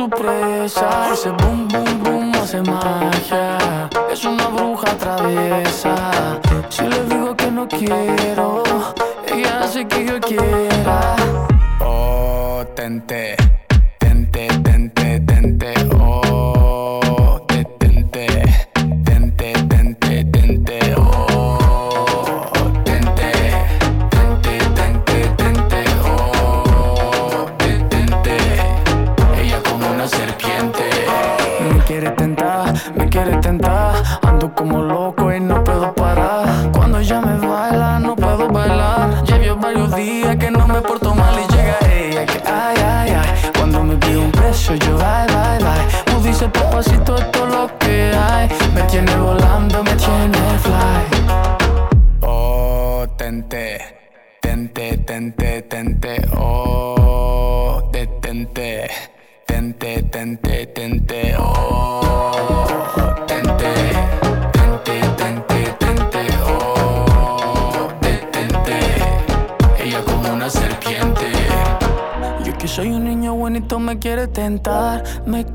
su presa. Ese boom, boom, boom hace magia. get it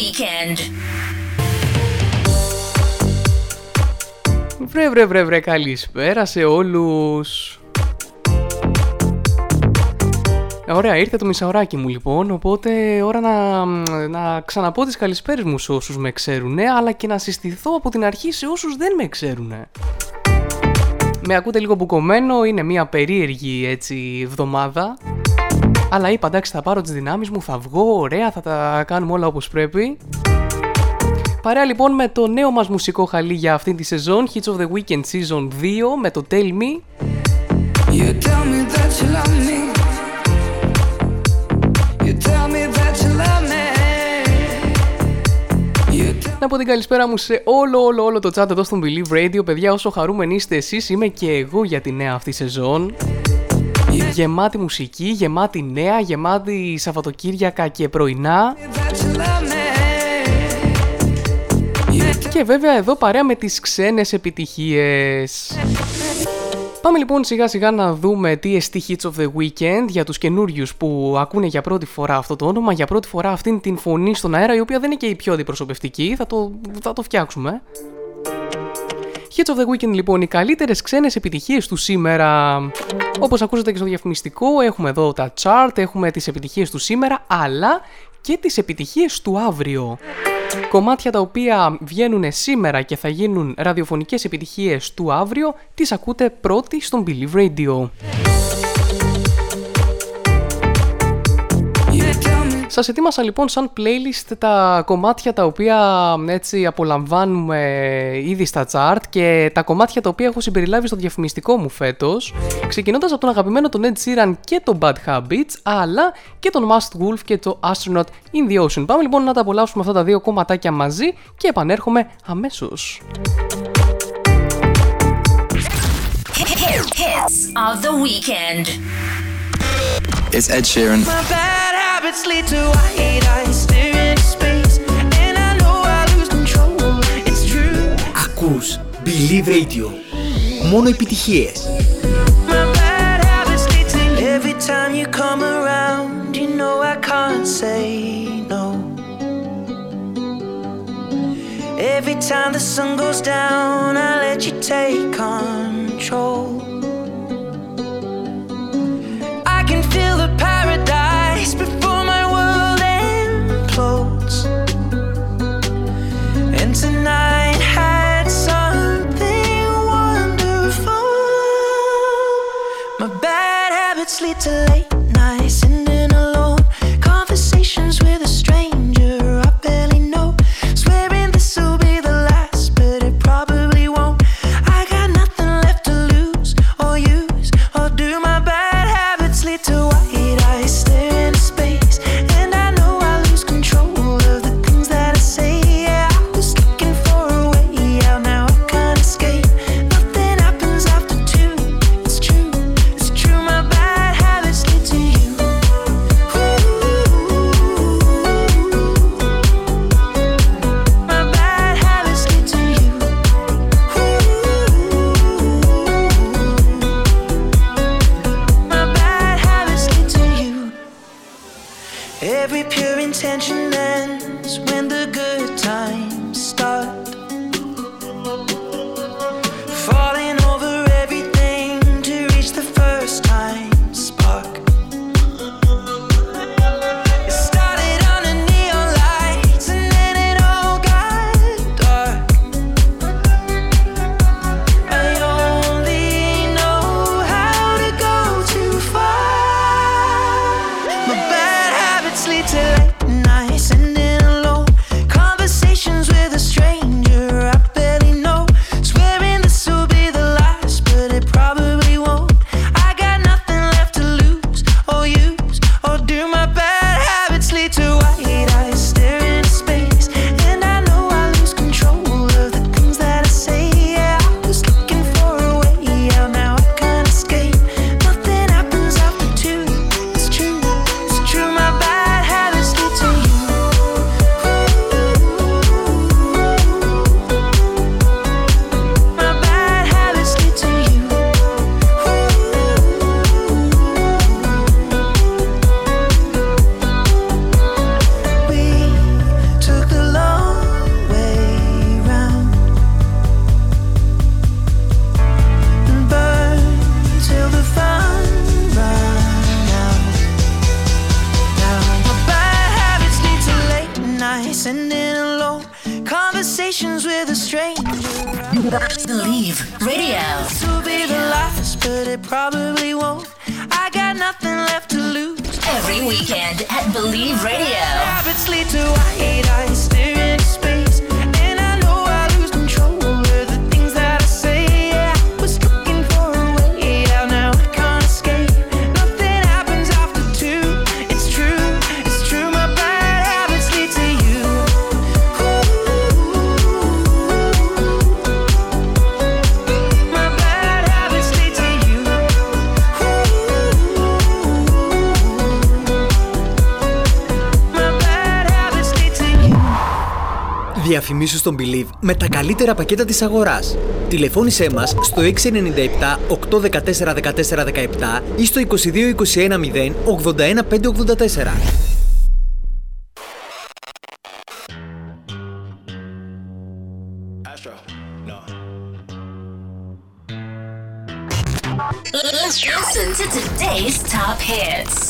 weekend. Βρε βρε βρε βρε καλησπέρα σε όλους Ωραία, ήρθε το μισάωράκι μου λοιπόν, οπότε ώρα να, να ξαναπώ τις καλησπέρες μου σε όσους με ξέρουν, αλλά και να συστηθώ από την αρχή σε όσους δεν με ξέρουν. Με ακούτε λίγο μπουκωμένο, είναι μια περίεργη έτσι εβδομάδα, αλλά είπα εντάξει θα πάρω τις δυνάμεις μου, θα βγω, ωραία, θα τα κάνουμε όλα όπως πρέπει. Παρέα λοιπόν με το νέο μας μουσικό χαλί για αυτήν τη σεζόν, Hits of the Weekend Season 2, με το Tell Me. You tell me that you love me. You tell me that you love me. You tell Να πω την καλησπέρα μου σε όλο όλο όλο το chat εδώ στον Believe Radio. Παιδιά, όσο χαρούμενοι είστε εσείς, είμαι και εγώ για τη νέα αυτή σεζόν. Γεμάτη μουσική, γεμάτη νέα, γεμάτη Σαββατοκύριακα και πρωινά. that you love me. Και βέβαια εδώ παρέα με τις ξένες επιτυχίες. Πάμε λοιπόν σιγά σιγά να δούμε τι εστί Hits of the Weekend για τους καινούριους που ακούνε για πρώτη φορά αυτό το όνομα, για πρώτη φορά αυτήν την φωνή στον αέρα, η οποία δεν είναι και η πιο αντιπροσωπευτική, θα το, θα το φτιάξουμε. Hits of the Weekend λοιπόν, οι καλύτερες ξένες επιτυχίες του σήμερα. Όπως ακούσατε και στο διαφημιστικό, έχουμε εδώ τα chart, έχουμε τις επιτυχίες του σήμερα, αλλά και τις επιτυχίες του αύριο. Κομμάτια τα οποία βγαίνουν σήμερα και θα γίνουν ραδιοφωνικές επιτυχίες του αύριο, τις ακούτε πρώτοι στον Believe Radio. Σας ετοίμασα λοιπόν σαν playlist τα κομμάτια τα οποία έτσι απολαμβάνουμε ήδη στα chart και τα κομμάτια τα οποία έχω συμπεριλάβει στο διαφημιστικό μου φέτος ξεκινώντας από τον αγαπημένο τον Ed Sheeran και τον Bad Habits αλλά και τον Must Wolf και το Astronaut in the Ocean. Πάμε λοιπόν να τα απολαύσουμε αυτά τα δύο κομματάκια μαζί και επανέρχομαι αμέσως. Hits of the weekend. It's Ed Sheeran. My bad habits lead to white eyes staring into space. And I know I lose control. It's true. Ακούς Believe Radio. Μόνο επιτυχίες. My bad habits lead to every time you come around. You know I can't say no. Every time the sun goes down, I let you take control. I can feel the paradise Late nights ending alone. Conversations with a stranger. Believe Radio. This will be the last, but it probably won't. I got nothing left to lose. Every weekend at Believe Radio. Habits lead to white eyes staring space, Διαφημίσου στον Believe με τα καλύτερα πακέτα της αγοράς. Τηλεφώνησέ μας στο 697 814 14 17 ή στο 22 21 0 81 584. Astro, no. Let's listen to today's top hits.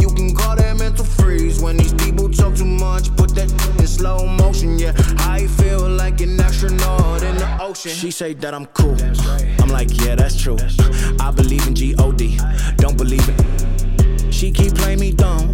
mental freeze. When these people talk too much, put that in slow motion. Yeah, I feel like an astronaut in the ocean. She say that I'm cool. I'm like, yeah, that's true. I believe in G-O-D. Don't believe it. She keep playing me dumb.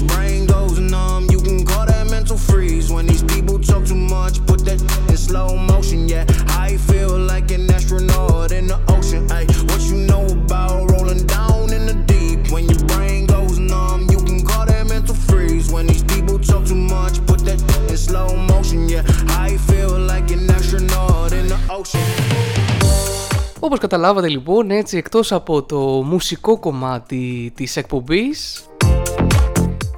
numb, you can call that mental freeze. When these people talk too much, put that in slow motion. Yeah, I feel like an astronaut in the ocean. Ay, what you know about rolling down in the deep? When your brain goes numb, you can call that mental freeze. When these people talk too much, put that in slow motion. Yeah, I feel like an astronaut in the ocean. Όπως καταλάβατε λοιπόν, έτσι εκτός από το μουσικό κομμάτι της εκπομπής,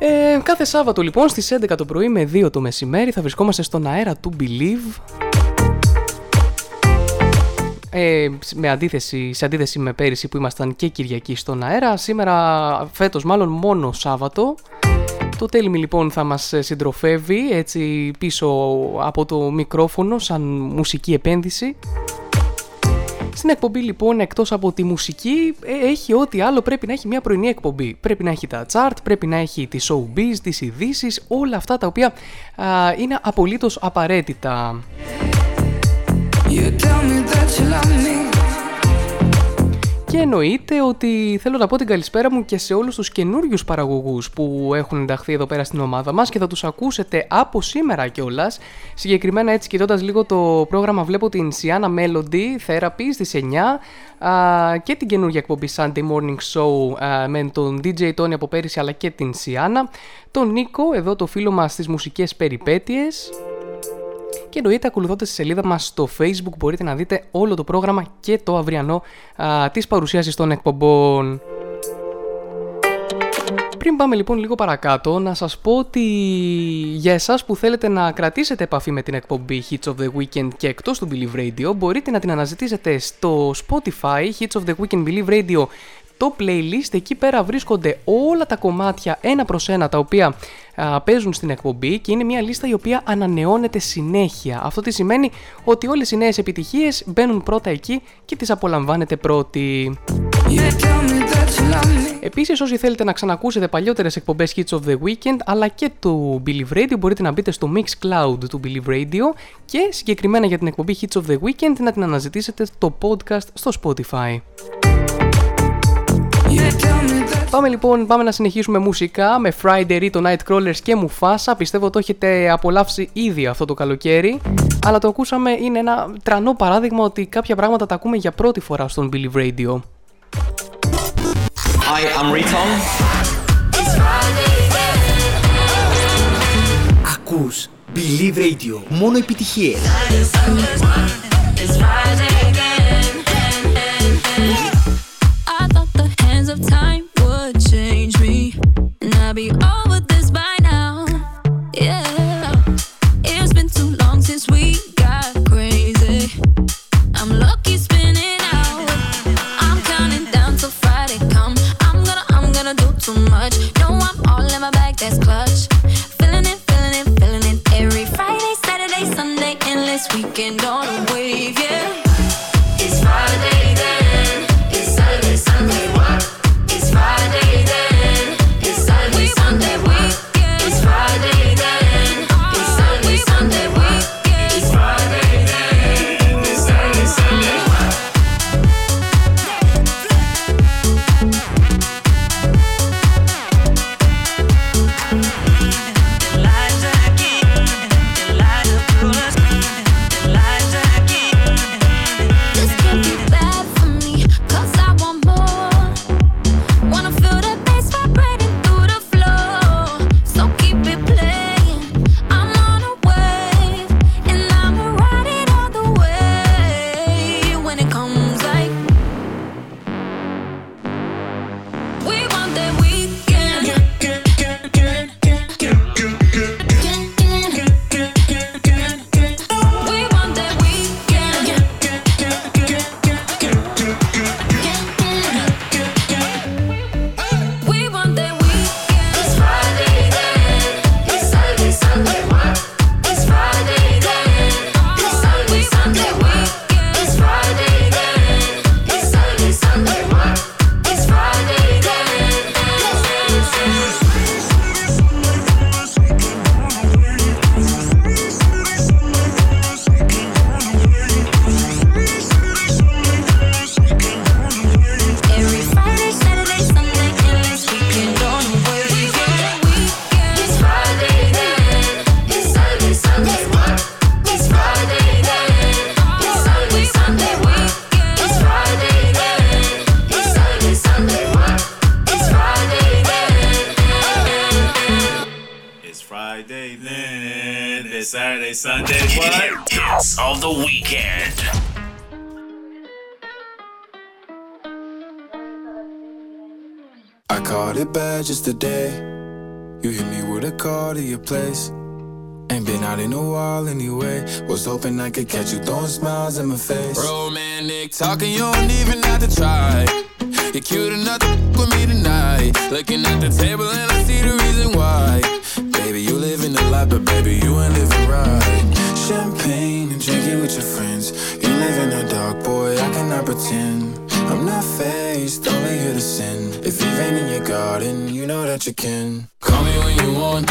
ε, κάθε Σάββατο λοιπόν στις 11 το πρωί με 2 το μεσημέρι θα βρισκόμαστε στον αέρα του Believe ε, με αντίθεση, σε αντίθεση με πέρυσι που ήμασταν και Κυριακή στον αέρα. Σήμερα, φέτος μάλλον μόνο Σάββατο. Το Tell λοιπόν θα μας συντροφεύει έτσι πίσω από το μικρόφωνο σαν μουσική επένδυση. Στην εκπομπή λοιπόν εκτός από τη μουσική ε, έχει ό,τι άλλο πρέπει να έχει μια πρωινή εκπομπή. Πρέπει να έχει τα chart, πρέπει να έχει τις showbiz, τις ειδήσεις, όλα αυτά τα οποία α, είναι απολύτως απαραίτητα. You tell me that you love me. Και εννοείται ότι θέλω να πω την καλησπέρα μου και σε όλους τους καινούριους παραγωγούς που έχουν ενταχθεί εδώ πέρα στην ομάδα μας και θα τους ακούσετε από σήμερα κιόλας. Συγκεκριμένα έτσι κοιτώντας λίγο το πρόγραμμα βλέπω την Sienna Melody Therapy στις 9 α, και την καινούργια εκπομπή Sunday Morning Show α, με τον DJ Tony από πέρυσι αλλά και την Sienna, τον Νίκο εδώ το φίλο μας στις μουσικές περιπέτειες και εννοείται ακολουθώντας τη σελίδα μας στο facebook μπορείτε να δείτε όλο το πρόγραμμα και το αυριανό α, της παρουσίασης των εκπομπών. Πριν πάμε λοιπόν λίγο παρακάτω, να σας πω ότι για εσάς που θέλετε να κρατήσετε επαφή με την εκπομπή Hits of the Weekend και εκτός του Believe Radio, μπορείτε να την αναζητήσετε στο Spotify Hits of the Weekend Believe Radio το playlist, εκεί πέρα βρίσκονται όλα τα κομμάτια ένα προς ένα τα οποία α, παίζουν στην εκπομπή και είναι μια λίστα η οποία ανανεώνεται συνέχεια. Αυτό τι σημαίνει ότι όλες οι νέες επιτυχίες μπαίνουν πρώτα εκεί και τις απολαμβάνετε πρώτοι. You tell me that you love me. Επίσης όσοι θέλετε να ξανακούσετε παλιότερες εκπομπές Hits of the Weekend αλλά και του Believe Radio μπορείτε να μπείτε στο Mixcloud του Believe Radio και συγκεκριμένα για την εκπομπή Hits of the Weekend να την αναζητήσετε στο podcast στο Spotify. Πάμε λοιπόν, πάμε να συνεχίσουμε μουσικά με Friday, το Nightcrawlers και Mufasa. Πιστεύω το έχετε απολαύσει ήδη αυτό το καλοκαίρι. Αλλά το ακούσαμε, είναι ένα τρανό παράδειγμα ότι κάποια πράγματα τα ακούμε για πρώτη φορά στον Believe Radio. Hi, I'm Riton. Ακούς Believe Radio. Μόνο επιτυχίες. I of time would change the weekend. I caught it bad just today. You hit me with a call to your place. Ain't been out in a while anyway. Was hoping I could catch you throwing smiles in my face. Romantic talking, you don't even have to try. You're cute enough to with me tonight. Looking at the table and I see the reason why. Baby, you live in the life, but baby, you ain't living right. Champagne and drinking with your friends. You live in the dark, boy, I cannot pretend. I'm not faced, only here to sin. If you've in your garden, you know that you can. Call me when you want,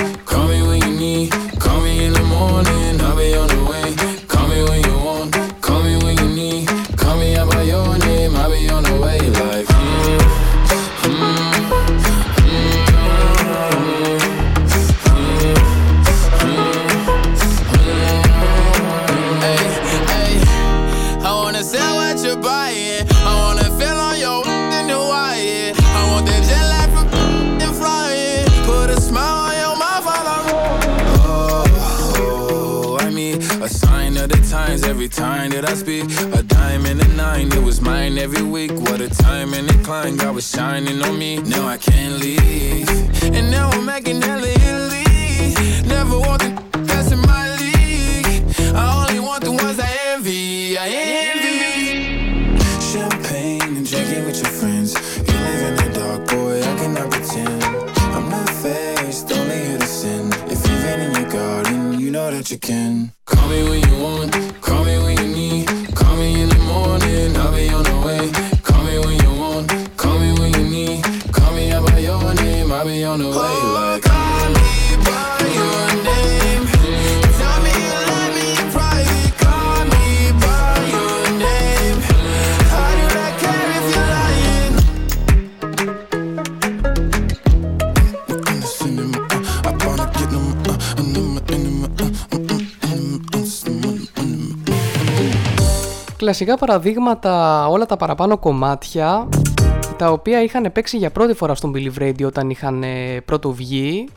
every week. What a time and a climb, God was shining on me. Now I can't leave. And now I'm making hella Italy. Never want the that's in my league. I only want the ones I envy. I envy. Champagne and drinking with your friends. You live in the dark, boy, I cannot pretend. I'm not faced, only here to sin. If you've been in your garden, you know that you can. Κλασικά παραδείγματα όλα τα παραπάνω κομμάτια τα οποία είχαν παίξει για πρώτη φορά στον Believe Radio όταν είχαν ε, πρώτο βγει.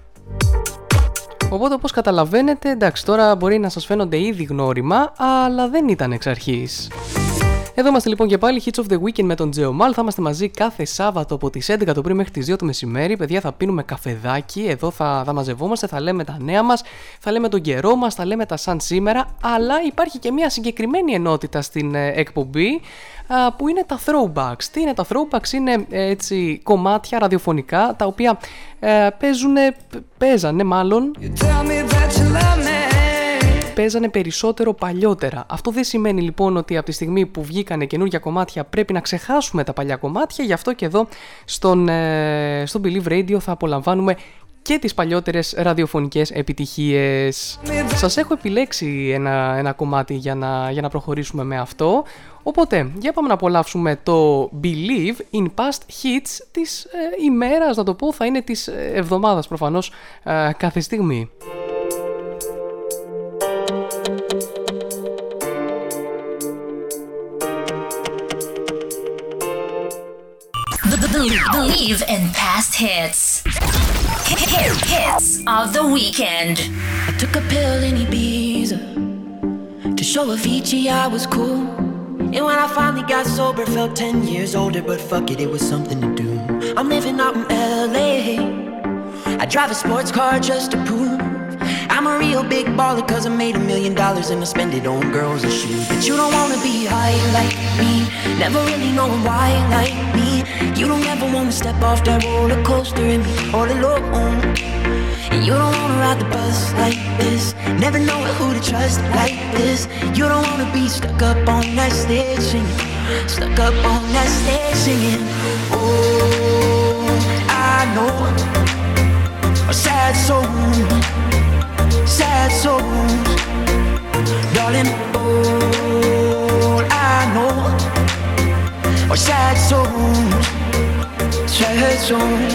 Οπότε όπως καταλαβαίνετε, εντάξει τώρα μπορεί να σας φαίνονται ήδη γνώριμα, αλλά δεν ήταν εξ αρχής. Εδώ είμαστε λοιπόν και πάλι Hits of the Weekend με τον Τζεωμάλ. Θα είμαστε μαζί κάθε Σάββατο από τις 11 το πρωί μέχρι τις 2 το μεσημέρι. Παιδιά, θα πίνουμε καφεδάκι. Εδώ θα, θα μαζευόμαστε, θα λέμε τα νέα μας, θα λέμε τον καιρό μας, θα λέμε τα σαν σήμερα. Αλλά υπάρχει και μια συγκεκριμένη ενότητα στην ε, εκπομπή α, που είναι τα throwbacks. Τι είναι τα throwbacks, είναι ε, έτσι κομμάτια ραδιοφωνικά τα οποία ε, παίζουνε, παίζανε μάλλον παίζανε περισσότερο παλιότερα. Αυτό δεν σημαίνει λοιπόν ότι από τη στιγμή που βγήκανε καινούργια κομμάτια πρέπει να ξεχάσουμε τα παλιά κομμάτια, γι' αυτό και εδώ στον, ε, στον Believe Radio θα απολαμβάνουμε και τις παλιότερες ραδιοφωνικές επιτυχίες. Σας έχω επιλέξει ένα, ένα κομμάτι για να, για να προχωρήσουμε με αυτό. Οπότε, για πάμε να απολαύσουμε το Believe in Past Hits της ε, ημέρας, να το πω, θα είναι της ε, εβδομάδας προφανώς ε, κάθε στιγμή. Hits. Hit, hits of the weekend. I took a pill in Ibiza to show Avicii I was cool. And when I finally got sober, felt 10 years older, but fuck it, it was something to do. I'm living out in LA. I drive a sports car just to prove I'm a real big baller, cause I made a million dollars and I spend it on girls and shoes. But you don't wanna be high like me, never really knowing why like. You don't ever wanna step off that roller coaster and be all alone. And you don't wanna ride the bus like this, never know who to trust like this. You don't wanna be stuck up on that stage singing, stuck up on that stage singing. Oh, 中。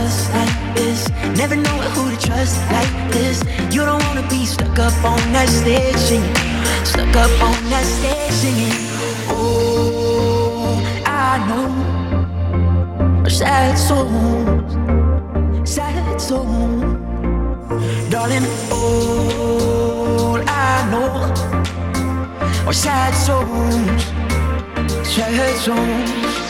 bus like this, never knowing who to trust like this. You don't wanna be stuck up on that stage singing, stuck up on that stage singing. Oh, I know sad songs, sad songs, darling. All I know are sad songs, sad songs.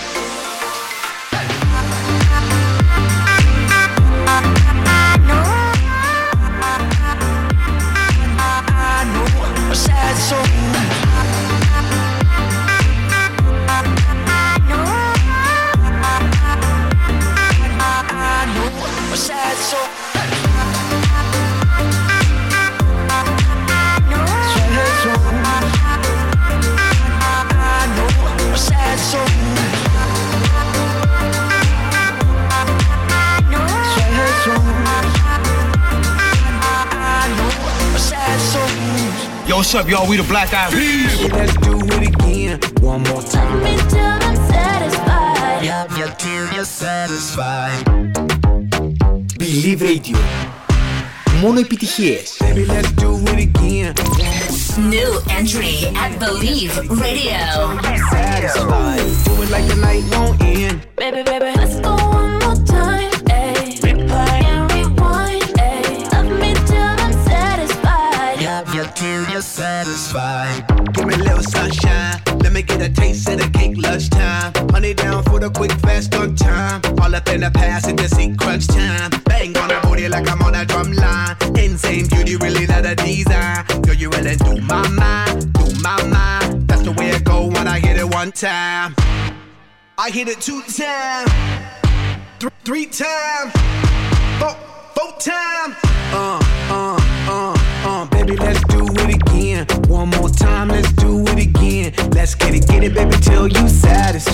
y'all? We the Black Eyed Peas. Let's do it again. One more time. Me till I'm satisfied. Yeah, yeah, till you're satisfied. Believe Radio. Μόνο επιτυχίες. Baby, let's do it again. New entry at Believe Radio. Satisfied. Do it like the night won't end. Baby, baby, let's Hit it two times, th- three times, four, four times. Uh, uh, uh, uh, baby, let's do it again. One more time, let's do it again. Let's get it, get it, baby, till you satisfied.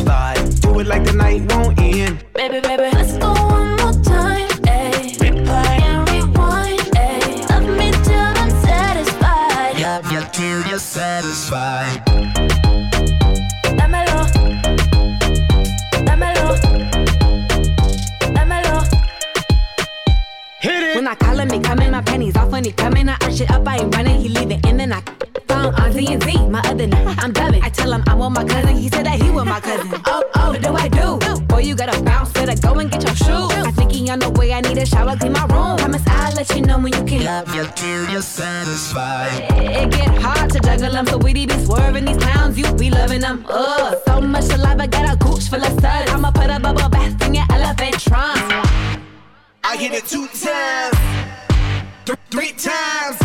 When coming. I arch it up, I ain't running, he leaving, and then I found Auntie and Z, my other name. I'm dubbing. I tell him I want my cousin, he said that he want my cousin. Oh, oh, what do I do? Boy, you gotta bounce, better go and get your shoes. I think he on the way, I need a shower, clean my room. Promise I'll let you know when you can. Yeah, yeah, till you're satisfied. It get hard to juggle them, so we be swerving these clowns, you be loving them. Ugh, so much alive, I got a gooch full of suds. I'ma put a bubble bath in your elephant trunk. I hit it two times, th- three times,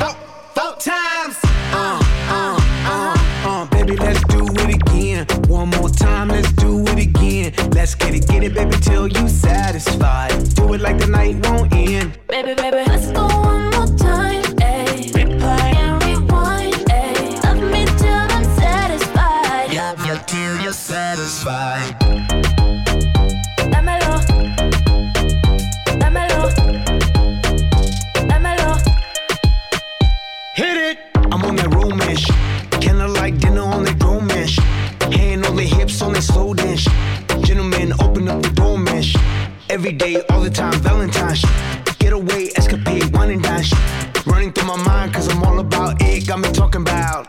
four, four times. Uh, uh, uh, uh, baby, let's do it again. One more time, let's do it again. Let's get it, get it, baby, till you satisfied. Do it like the night won't end. Baby, baby, let's go one more time. Ayy. Replay and rewind. Ayy. Love me till I'm satisfied. Yeah, yeah, till you're satisfied. Every day, all the time, Valentine's. Get away, escapade, wine and dine. Running through my mind, cause I'm all about it. Got me talking about.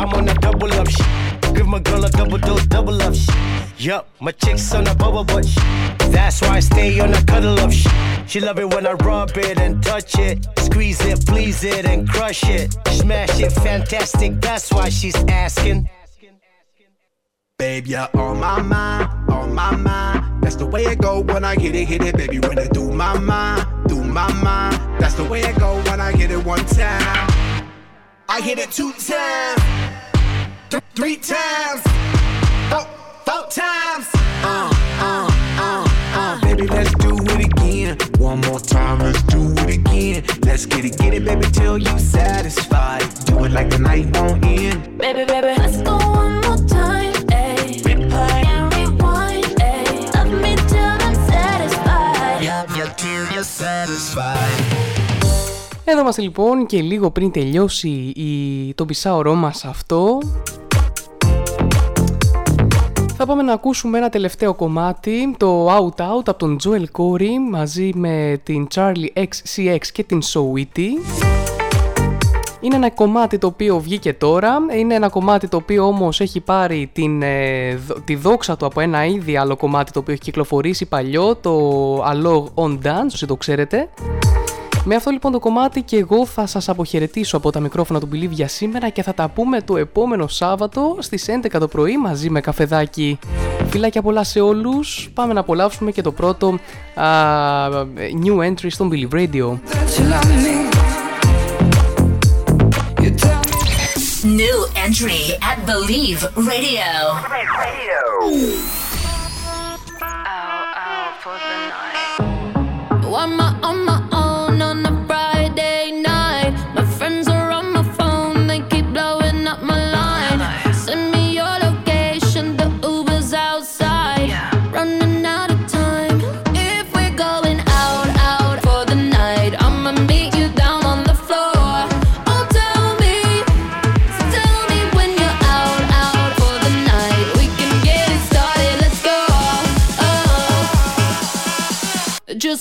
I'm on that double up shit. Give my girl a double dose, double up shit. Yup, my chick's on a bubble butt. That's why I stay on a cuddle up. She love it when I rub it and touch it. Squeeze it, please it, and crush it. Smash it, fantastic. That's why she's asking. Babe, you're on my mind, on my mind. That's the way it go when I hit it, hit it, baby. When it do my mind, do my mind. That's the way it go when I hit it one time. I hit it two times, th- three times, four, four times. Uh, uh, uh, uh. Baby, let's do it again. One more time, let's do it again. let's get it, get it, baby, till you satisfied. Do it like the night won't end. Baby, baby, let's go one more time. Εδώ είμαστε λοιπόν και λίγο πριν τελειώσει η... το πισάωρό μας αυτό θα πάμε να ακούσουμε ένα τελευταίο κομμάτι, το Out Out από τον Joel Corey μαζί με την Charlie XCX και την Sowity. Είναι ένα κομμάτι το οποίο βγήκε τώρα, είναι ένα κομμάτι το οποίο όμως έχει πάρει την, ε, τη δόξα του από ένα ήδη άλλο κομμάτι το οποίο έχει κυκλοφορήσει παλιό, το Allo On Dance, όσοι το ξέρετε. Με αυτό λοιπόν το κομμάτι και εγώ θα σας αποχαιρετήσω από τα μικρόφωνα του Believe για σήμερα και θα τα πούμε το επόμενο Σάββατο στις 11 το πρωί μαζί με καφεδάκι. Φιλάκια πολλά σε όλους, πάμε να απολαύσουμε και το πρώτο α, new entry στον Believe Radio. New entry at Believe Radio. Why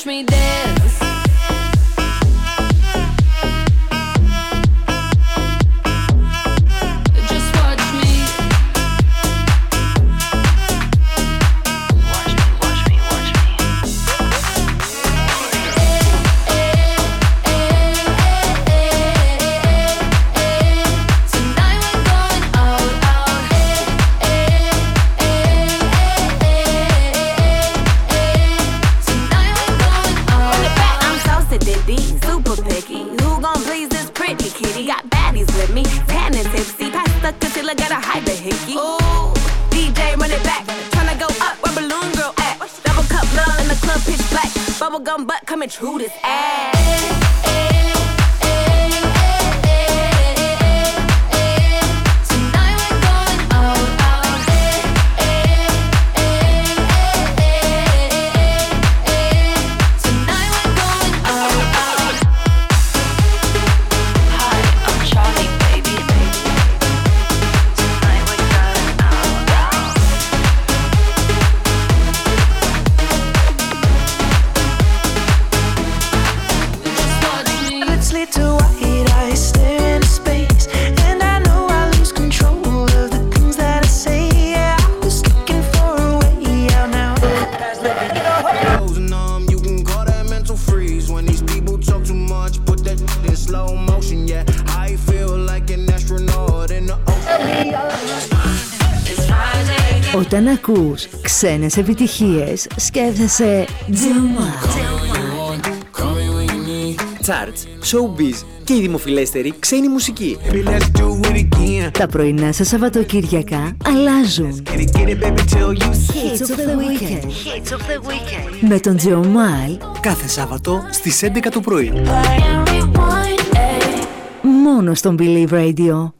Watch me dance. Ακούς ξένες επιτυχίες, σκέφτεσαι Τζεωμά. Charts, showbiz και η δημοφιλέστερη ξένη μουσική. Τα πρωινά σας Σαββατοκύριακα αλλάζουν. Hits of the weekend. Με τον Τζεωμάλ Κάθε Σάββατο στις 11 το πρωί. μόνο στον Believe Radio.